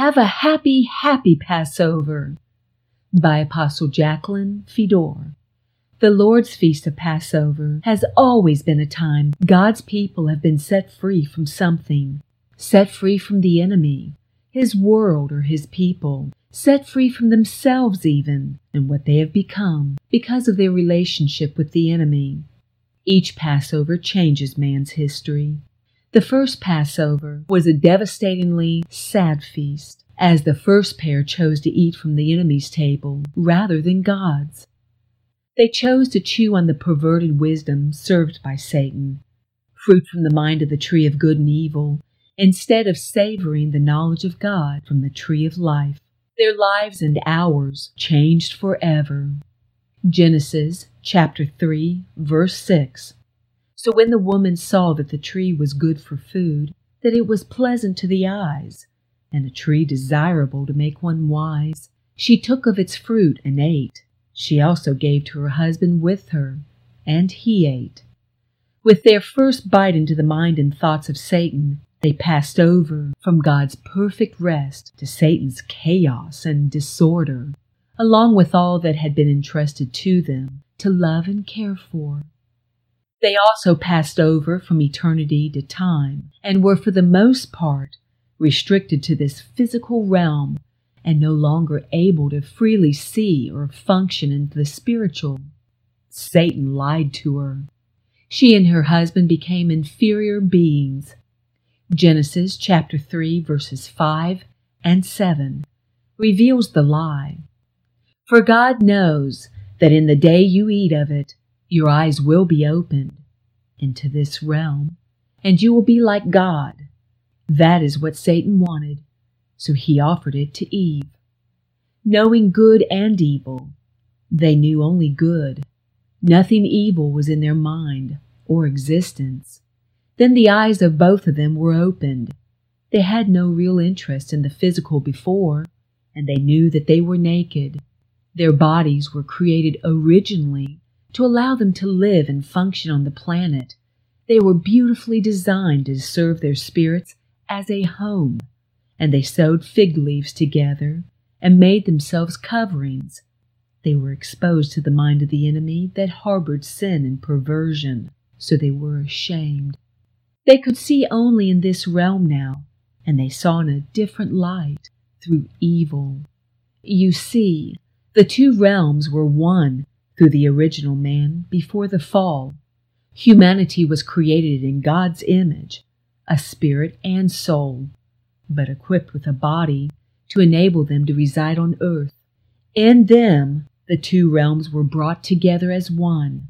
Have a happy, happy Passover by Apostle Jacqueline Fedor. The Lord's Feast of Passover has always been a time God's people have been set free from something, set free from the enemy, his world or his people, set free from themselves even, and what they have become because of their relationship with the enemy. Each Passover changes man's history. The first Passover was a devastatingly sad feast, as the first pair chose to eat from the enemy's table rather than God's. They chose to chew on the perverted wisdom served by Satan, fruit from the mind of the tree of good and evil, instead of savoring the knowledge of God from the tree of life. Their lives and ours changed forever. Genesis chapter 3, verse 6. So when the woman saw that the tree was good for food, that it was pleasant to the eyes, and a tree desirable to make one wise, she took of its fruit and ate. She also gave to her husband with her, and he ate. With their first bite into the mind and thoughts of Satan, they passed over from God's perfect rest to Satan's chaos and disorder, along with all that had been entrusted to them to love and care for. They also passed over from eternity to time and were for the most part restricted to this physical realm and no longer able to freely see or function in the spiritual. Satan lied to her. She and her husband became inferior beings. Genesis chapter 3 verses 5 and 7 reveals the lie. For God knows that in the day you eat of it, your eyes will be opened into this realm, and you will be like God. That is what Satan wanted, so he offered it to Eve. Knowing good and evil, they knew only good. Nothing evil was in their mind or existence. Then the eyes of both of them were opened. They had no real interest in the physical before, and they knew that they were naked. Their bodies were created originally to allow them to live and function on the planet. They were beautifully designed to serve their spirits as a home, and they sewed fig leaves together and made themselves coverings. They were exposed to the mind of the enemy that harbored sin and perversion, so they were ashamed. They could see only in this realm now, and they saw in a different light through evil. You see, the two realms were one through the original man before the fall. Humanity was created in God's image, a spirit and soul, but equipped with a body to enable them to reside on earth. In them, the two realms were brought together as one.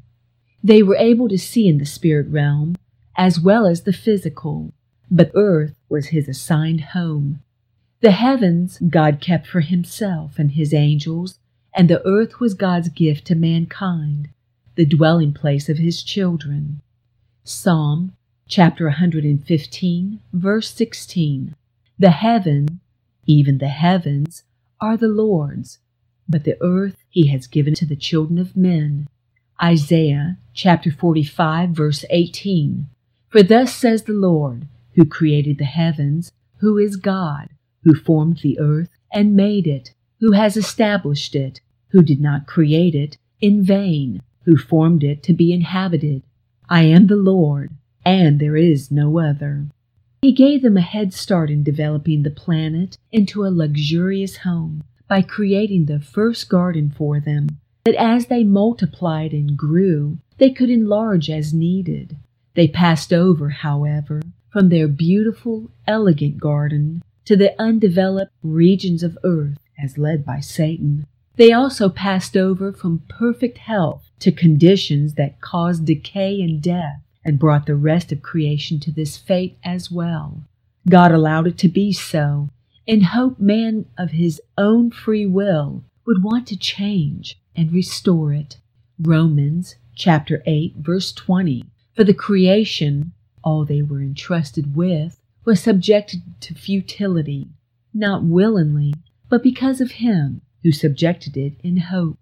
They were able to see in the spirit realm as well as the physical, but earth was his assigned home. The heavens God kept for himself and his angels and the earth was God's gift to mankind, the dwelling place of his children. Psalm chapter 115, verse 16. The heaven, even the heavens, are the Lord's, but the earth he has given to the children of men. Isaiah chapter 45, verse 18. For thus says the Lord, who created the heavens, who is God, who formed the earth and made it, who has established it, who did not create it in vain, who formed it to be inhabited. I am the Lord, and there is no other. He gave them a head start in developing the planet into a luxurious home by creating the first garden for them, that as they multiplied and grew, they could enlarge as needed. They passed over, however, from their beautiful, elegant garden to the undeveloped regions of earth as led by Satan. They also passed over from perfect health to conditions that caused decay and death and brought the rest of creation to this fate as well. God allowed it to be so in hope man of his own free will would want to change and restore it. Romans chapter 8 verse 20. For the creation, all they were entrusted with, was subjected to futility, not willingly, but because of him who subjected it in hope.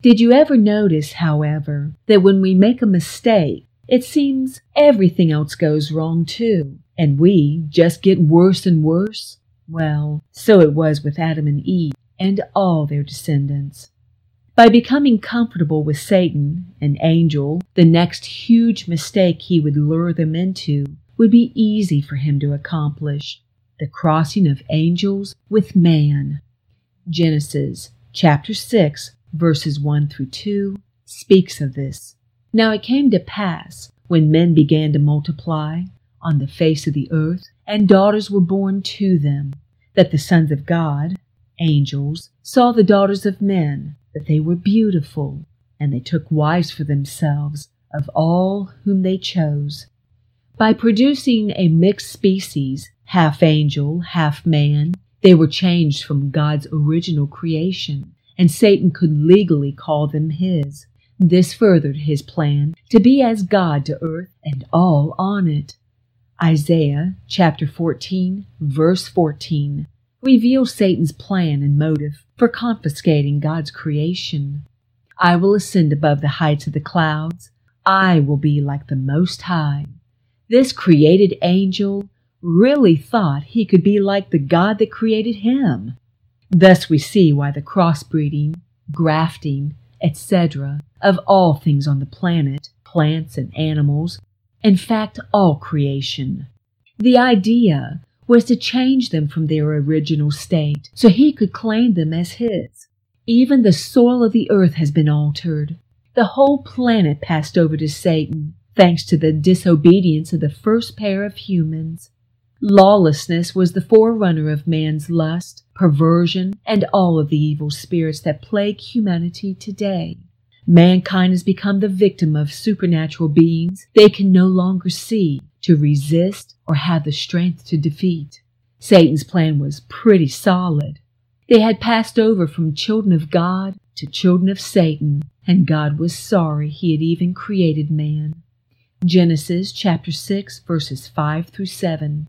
Did you ever notice, however, that when we make a mistake, it seems everything else goes wrong too, and we just get worse and worse? Well, so it was with Adam and Eve and all their descendants. By becoming comfortable with Satan, an angel, the next huge mistake he would lure them into would be easy for him to accomplish the crossing of angels with man. Genesis chapter 6, verses 1 through 2 speaks of this. Now it came to pass, when men began to multiply on the face of the earth, and daughters were born to them, that the sons of God, angels, saw the daughters of men that they were beautiful, and they took wives for themselves of all whom they chose. By producing a mixed species, half angel, half man, they were changed from God's original creation, and Satan could legally call them his. This furthered his plan to be as God to earth and all on it. Isaiah chapter 14, verse 14 reveals Satan's plan and motive for confiscating God's creation. I will ascend above the heights of the clouds. I will be like the Most High. This created angel really thought he could be like the God that created him. Thus we see why the crossbreeding, grafting, etc., of all things on the planet, plants and animals, in fact, all creation. The idea was to change them from their original state so he could claim them as his. Even the soil of the earth has been altered. The whole planet passed over to Satan, thanks to the disobedience of the first pair of humans. Lawlessness was the forerunner of man's lust, perversion, and all of the evil spirits that plague humanity today. Mankind has become the victim of supernatural beings they can no longer see, to resist, or have the strength to defeat. Satan's plan was pretty solid. They had passed over from children of God to children of Satan, and God was sorry he had even created man. Genesis chapter 6 verses 5 through 7.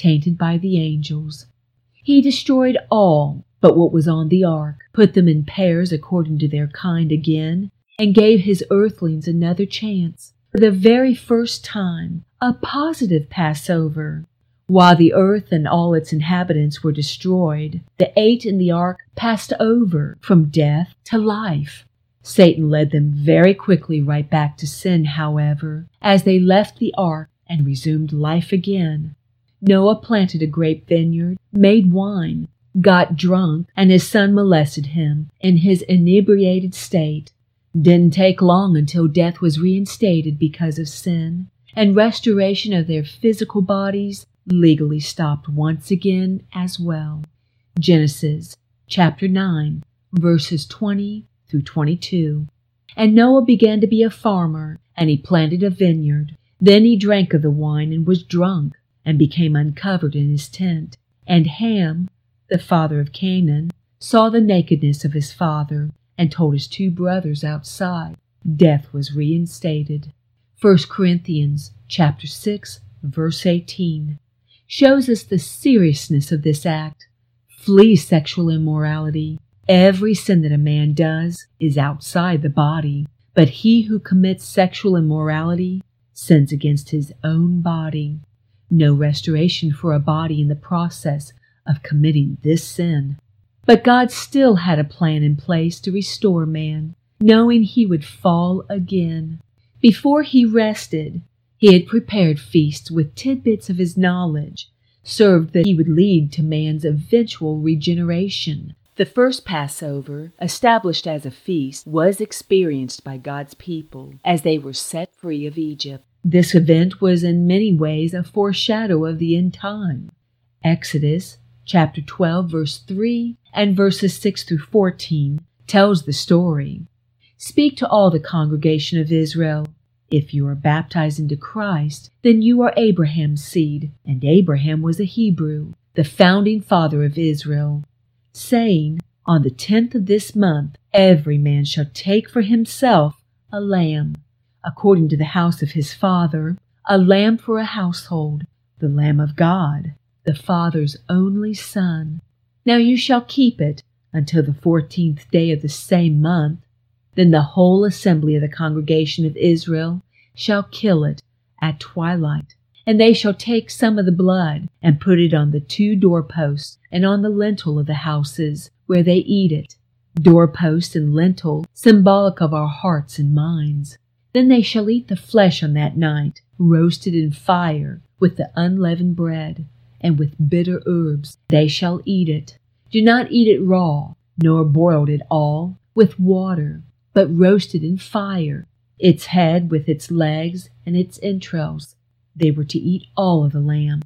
tainted by the angels. He destroyed all but what was on the ark, put them in pairs according to their kind again, and gave his earthlings another chance. For the very first time, a positive Passover. While the earth and all its inhabitants were destroyed, the eight in the ark passed over from death to life. Satan led them very quickly right back to sin, however, as they left the ark and resumed life again. Noah planted a grape vineyard, made wine, got drunk, and his son molested him in his inebriated state. Didn't take long until death was reinstated because of sin, and restoration of their physical bodies legally stopped once again as well. Genesis chapter 9, verses 20 through 22. And Noah began to be a farmer, and he planted a vineyard. Then he drank of the wine and was drunk, and became uncovered in his tent. And Ham, the father of Canaan, saw the nakedness of his father, and told his two brothers outside. Death was reinstated. 1 Corinthians chapter 6 verse 18 shows us the seriousness of this act. Flee sexual immorality. Every sin that a man does is outside the body, but he who commits sexual immorality sins against his own body. No restoration for a body in the process of committing this sin. But God still had a plan in place to restore man, knowing he would fall again. Before he rested, he had prepared feasts with tidbits of his knowledge, served that he would lead to man's eventual regeneration. The first Passover, established as a feast, was experienced by God's people as they were set free of Egypt. This event was in many ways a foreshadow of the end time. Exodus chapter 12, verse 3 and verses 6 through 14 tells the story. Speak to all the congregation of Israel. If you are baptized into Christ, then you are Abraham's seed, and Abraham was a Hebrew. the founding father of Israel, saying, On the tenth of this month every man shall take for himself a lamb, according to the house of his father, a lamb for a household, the Lamb of God, the Father's only Son. Now you shall keep it until the fourteenth day of the same month. Then the whole assembly of the congregation of Israel shall kill it at twilight. And they shall take some of the blood and put it on the two doorposts and on the lintel of the houses where they eat it. Doorpost and lintel, symbolic of our hearts and minds. Then they shall eat the flesh on that night, roasted in fire, with the unleavened bread, and with bitter herbs. They shall eat it. Do not eat it raw, nor boiled at all, with water, but roasted in fire, its head with its legs and its entrails. They were to eat all of the lamb.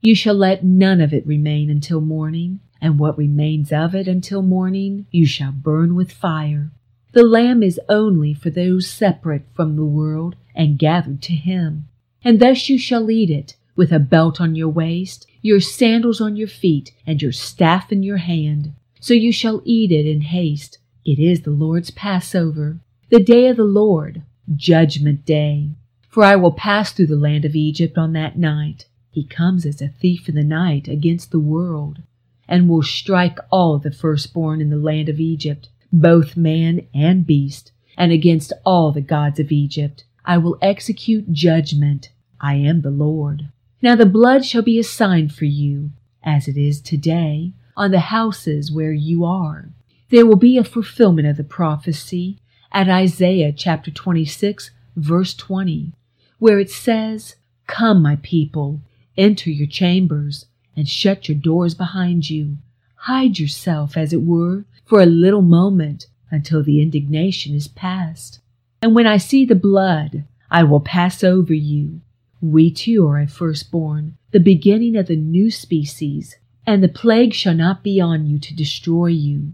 You shall let none of it remain until morning, and what remains of it until morning you shall burn with fire. The lamb is only for those separate from the world and gathered to him. And thus you shall eat it, with a belt on your waist, your sandals on your feet, and your staff in your hand. So you shall eat it in haste. It is the Lord's Passover, the day of the Lord, Judgment Day. For I will pass through the land of Egypt on that night. He comes as a thief in the night against the world, and will strike all the firstborn in the land of Egypt both man and beast, and against all the gods of Egypt. I will execute judgment. I am the Lord. Now the blood shall be a sign for you, as it is today, on the houses where you are. There will be a fulfillment of the prophecy at Isaiah chapter 26, verse 20, where it says, Come, my people, enter your chambers, and shut your doors behind you. Hide yourself, as it were, for a little moment until the indignation is past. And when I see the blood, I will pass over you. We too are a firstborn, the beginning of the new species, and the plague shall not be on you to destroy you.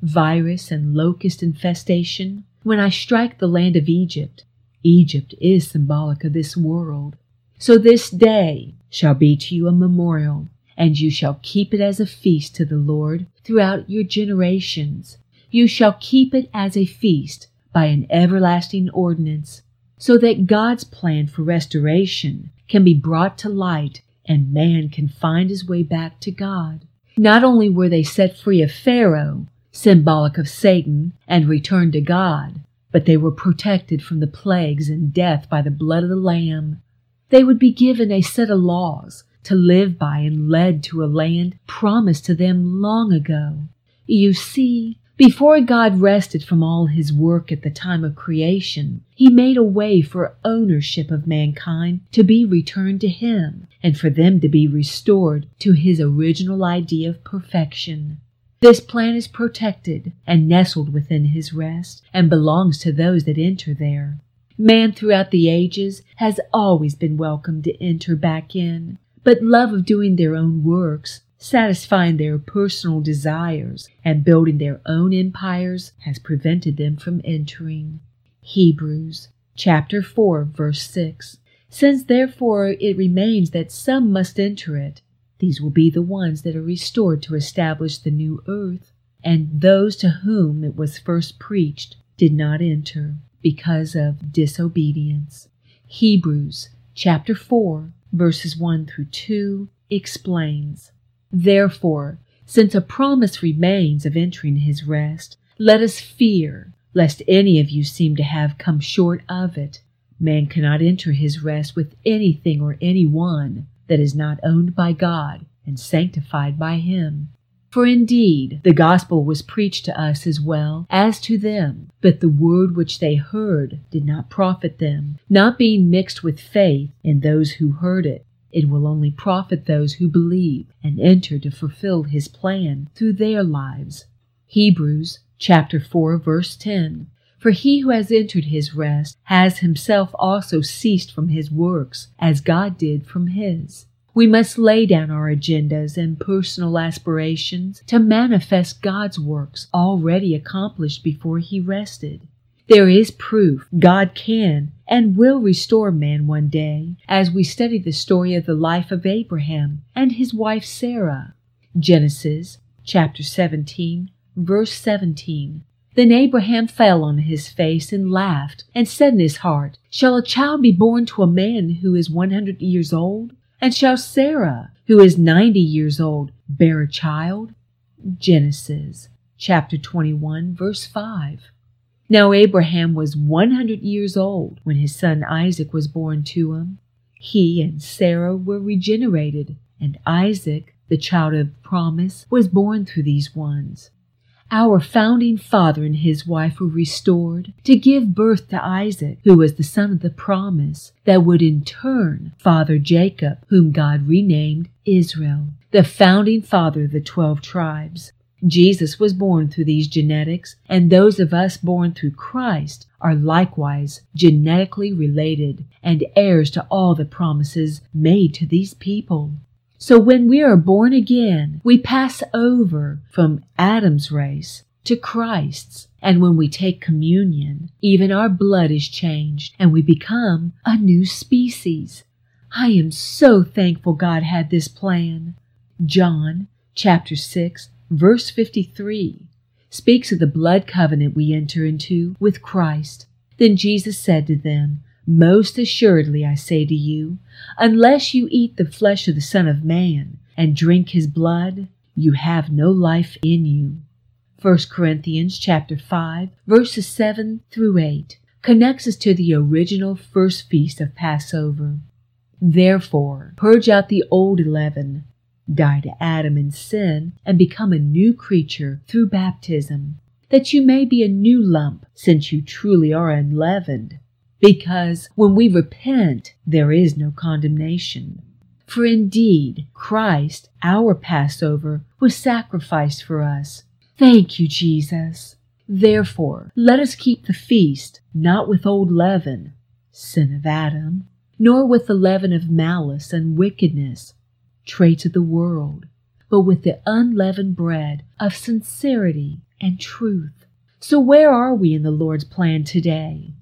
Virus and locust infestation, when I strike the land of Egypt, Egypt is symbolic of this world. So this day shall be to you a memorial, and you shall keep it as a feast to the Lord throughout your generations. You shall keep it as a feast by an everlasting ordinance, so that God's plan for restoration can be brought to light and man can find his way back to God. Not only were they set free of Pharaoh, symbolic of Satan, and returned to God, but they were protected from the plagues and death by the blood of the Lamb. They would be given a set of laws to live by and led to a land promised to them long ago. You see, before God rested from all his work at the time of creation, he made a way for ownership of mankind to be returned to him and for them to be restored to his original idea of perfection. This plan is protected and nestled within his rest and belongs to those that enter there. Man throughout the ages has always been welcome to enter back in, but love of doing their own works, satisfying their personal desires, and building their own empires has prevented them from entering. Hebrews chapter 4 verse 6. Since therefore it remains that some must enter it, these will be the ones that are restored to establish the new earth, and those to whom it was first preached did not enter because of disobedience. Hebrews chapter 4 verses 1 through 2, explains Therefore, since a promise remains of entering his rest, let us fear lest any of you seem to have come short of it. Man cannot enter his rest with anything or anyone that is not owned by God and sanctified by him. For indeed the gospel was preached to us as well as to them, but the word which they heard did not profit them, not being mixed with faith in those who heard it. It will only profit those who believe and enter to fulfill his plan through their lives. Hebrews chapter 4 verse 10. For he who has entered his rest has himself also ceased from his works, as God did from his. We must lay down our agendas and personal aspirations to manifest God's works already accomplished before He rested. There is proof God can and will restore man one day as we study the story of the life of Abraham and his wife Sarah. Genesis chapter 17, verse 17. Then Abraham fell on his face and laughed, and said in his heart, Shall a child be born to a man who is one hundred years old? And shall Sarah, who is ninety years old, bear a child? Genesis chapter 21, verse 5. Now Abraham was 100 years old when his son Isaac was born to him. He and Sarah were regenerated, and Isaac, the child of promise, was born through these ones. Our founding father and his wife were restored to give birth to Isaac, who was the son of the promise that would in turn father Jacob, whom God renamed Israel, the founding father of the twelve tribes. Jesus was born through these genetics, and those of us born through Christ are likewise genetically related and heirs to all the promises made to these people. So when we are born again, we pass over from Adam's race to Christ's. And when we take communion, even our blood is changed and we become a new species. I am so thankful God had this plan. John chapter 6 verse 53 speaks of the blood covenant we enter into with Christ. Then Jesus said to them, Most assuredly I say to you, unless you eat the flesh of the Son of Man and drink his blood, you have no life in you. 1 Corinthians chapter 5 verses 7 through 8 connects us to the original first feast of Passover. Therefore, purge out the old leaven, die to Adam and sin, and become a new creature through baptism, that you may be a new lump, since you truly are unleavened. Because when we repent, there is no condemnation. For indeed, Christ, our Passover, was sacrificed for us. Thank you, Jesus. Therefore, let us keep the feast, not with old leaven, sin of Adam, nor with the leaven of malice and wickedness traits of the world, but with the unleavened bread of sincerity and truth. So, where are we in the Lord's plan today?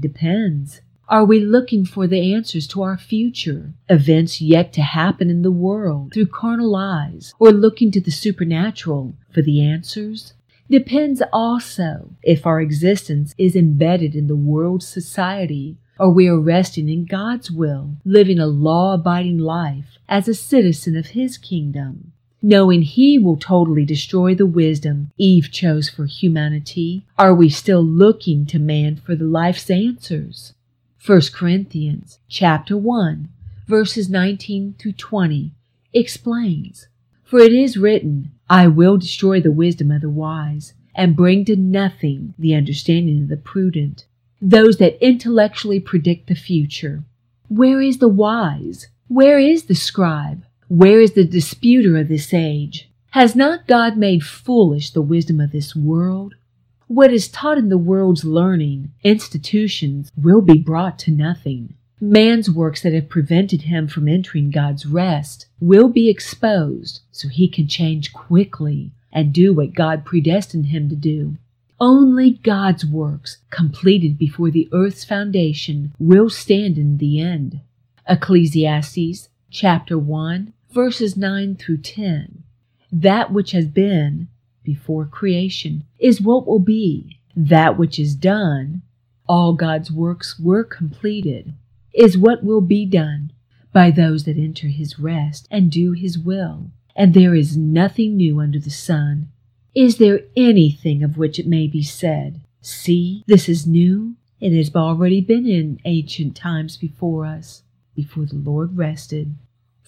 Depends. Are we looking for the answers to our future, events yet to happen in the world through carnal eyes, or looking to the supernatural for the answers? Depends also if our existence is embedded in the world's society or we are resting in God's will, living a law abiding life as a citizen of His kingdom, knowing He will totally destroy the wisdom Eve chose for humanity? Are we still looking to man for the life's answers? 1 Corinthians chapter 1 verses 19 through 20 explains, For it is written, I will destroy the wisdom of the wise, and bring to nothing the understanding of the prudent those that intellectually predict the future. Where is the wise? Where is the scribe? Where is the disputer of this age? Has not God made foolish the wisdom of this world? What is taught in the world's learning institutions will be brought to nothing. Man's works that have prevented him from entering God's rest will be exposed so he can change quickly and do what God predestined him to do. Only God's works, completed before the earth's foundation, will stand in the end. Ecclesiastes chapter 1, verses 9 through 10. That which has been before creation is what will be. That which is done, all God's works were completed, is what will be done by those that enter his rest and do his will. And there is nothing new under the sun. Is there anything of which it may be said, See, this is new? It has already been in ancient times before us, before the Lord rested.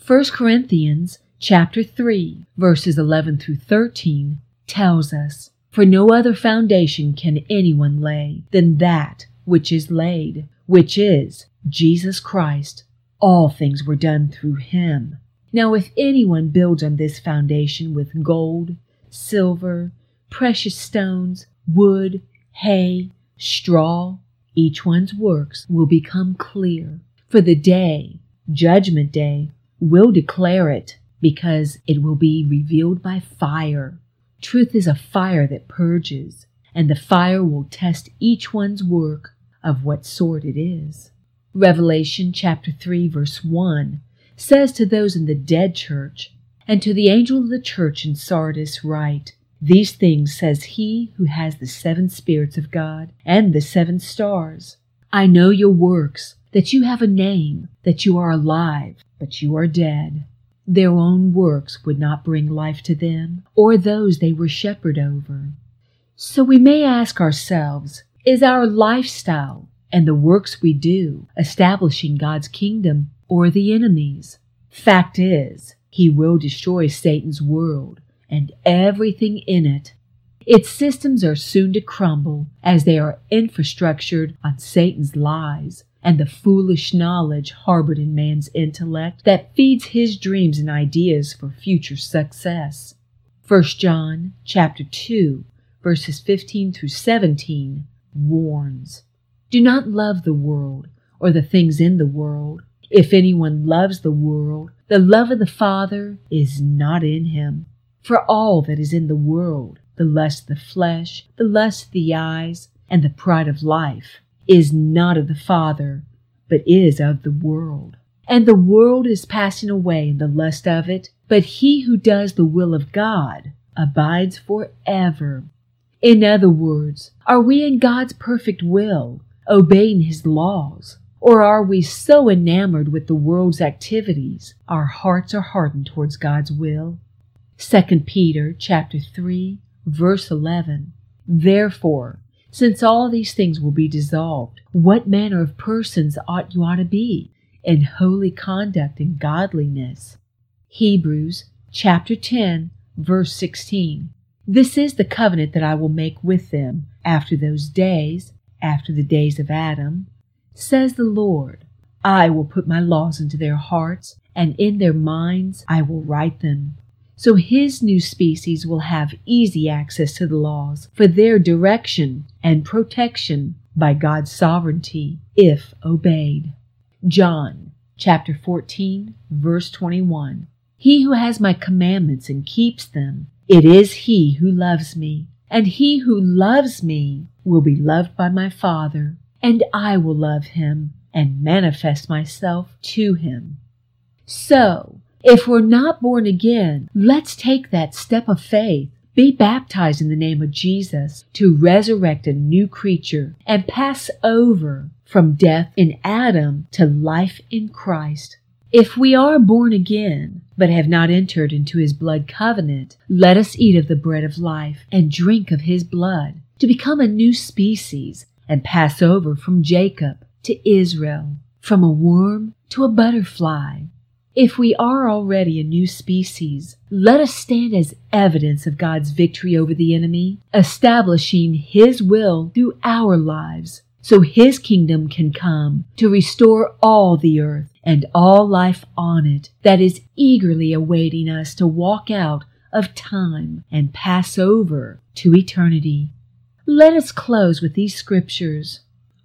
1 Corinthians chapter 3, verses 11 through 13 tells us, For no other foundation can anyone lay than that which is laid, which is Jesus Christ. All things were done through him. Now, if anyone builds on this foundation with gold, silver, precious stones, wood, hay, straw, each one's works will become clear. For the day, Judgment Day, will declare it because it will be revealed by fire. Truth is a fire that purges, and the fire will test each one's work of what sort it is. Revelation chapter 3 verse 1 says to those in the dead church, and to the angel of the church in Sardis write, These things says he who has the seven spirits of God and the seven stars. I know your works, that you have a name, that you are alive, but you are dead. Their own works would not bring life to them, or those they were shepherd over. So we may ask ourselves, is our lifestyle and the works we do establishing God's kingdom or the enemy's? Fact is, he will destroy Satan's world and everything in it. Its systems are soon to crumble as they are infrastructured on Satan's lies and the foolish knowledge harbored in man's intellect that feeds his dreams and ideas for future success. 1 John chapter 2 verses 15 through 17 warns, Do not love the world or the things in the world. If anyone loves the world, the love of the Father is not in him. For all that is in the world, the lust of the flesh, the lust of the eyes, and the pride of life, is not of the Father, but is of the world. And the world is passing away in the lust of it, but he who does the will of God abides forever. In other words, are we in God's perfect will, obeying his laws? Or are we so enamored with the world's activities, our hearts are hardened towards God's will? 2 Peter chapter 3, verse 11. Therefore, since all these things will be dissolved, what manner of persons ought you ought to be in holy conduct and godliness? Hebrews chapter 10, verse 16. This is the covenant that I will make with them after those days, after the days of Adam, says the Lord. I will put my laws into their hearts, and in their minds I will write them. So his new species will have easy access to the laws for their direction and protection by God's sovereignty if obeyed. John chapter 14 verse 21. He who has my commandments and keeps them, it is he who loves me. And he who loves me will be loved by my Father, and I will love him and manifest myself to him. So, if we're not born again, let's take that step of faith. Be baptized in the name of Jesus to resurrect a new creature and pass over from death in Adam to life in Christ. If we are born again, but have not entered into his blood covenant, let us eat of the bread of life and drink of his blood to become a new species and pass over from Jacob to Israel, from a worm to a butterfly, if we are already a new species, let us stand as evidence of God's victory over the enemy, establishing His will through our lives, so His kingdom can come to restore all the earth and all life on it that is eagerly awaiting us to walk out of time and pass over to eternity. Let us close with these scriptures.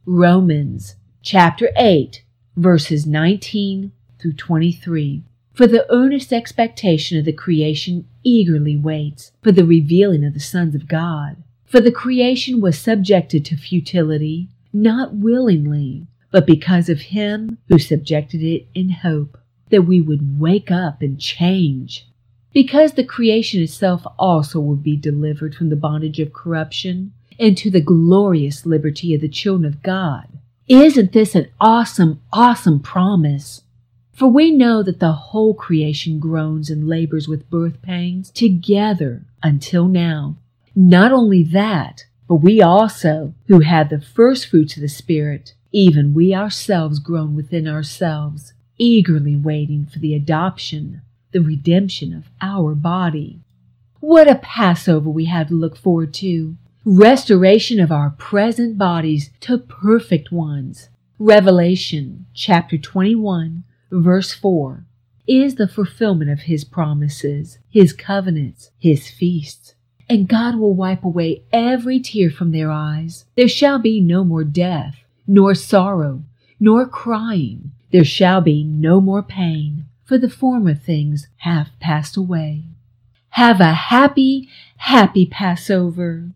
Romans chapter 8, verses 19 through 23. For the earnest expectation of the creation eagerly waits for the revealing of the sons of God. For the creation was subjected to futility, not willingly, but because of him who subjected it in hope, that we would wake up and change. Because the creation itself also will be delivered from the bondage of corruption into the glorious liberty of the children of God. Isn't this an awesome, awesome promise? For we know that the whole creation groans and labors with birth pangs together until now. Not only that, but we also, who have the first fruits of the Spirit, even we ourselves groan within ourselves, eagerly waiting for the adoption, the redemption of our body. What a Passover we have to look forward to! Restoration of our present bodies to perfect ones. Revelation chapter 21 verse 4, is the fulfillment of his promises, his covenants, his feasts. And God will wipe away every tear from their eyes. There shall be no more death, nor sorrow, nor crying. There shall be no more pain, for the former things have passed away. Have a happy, happy Passover.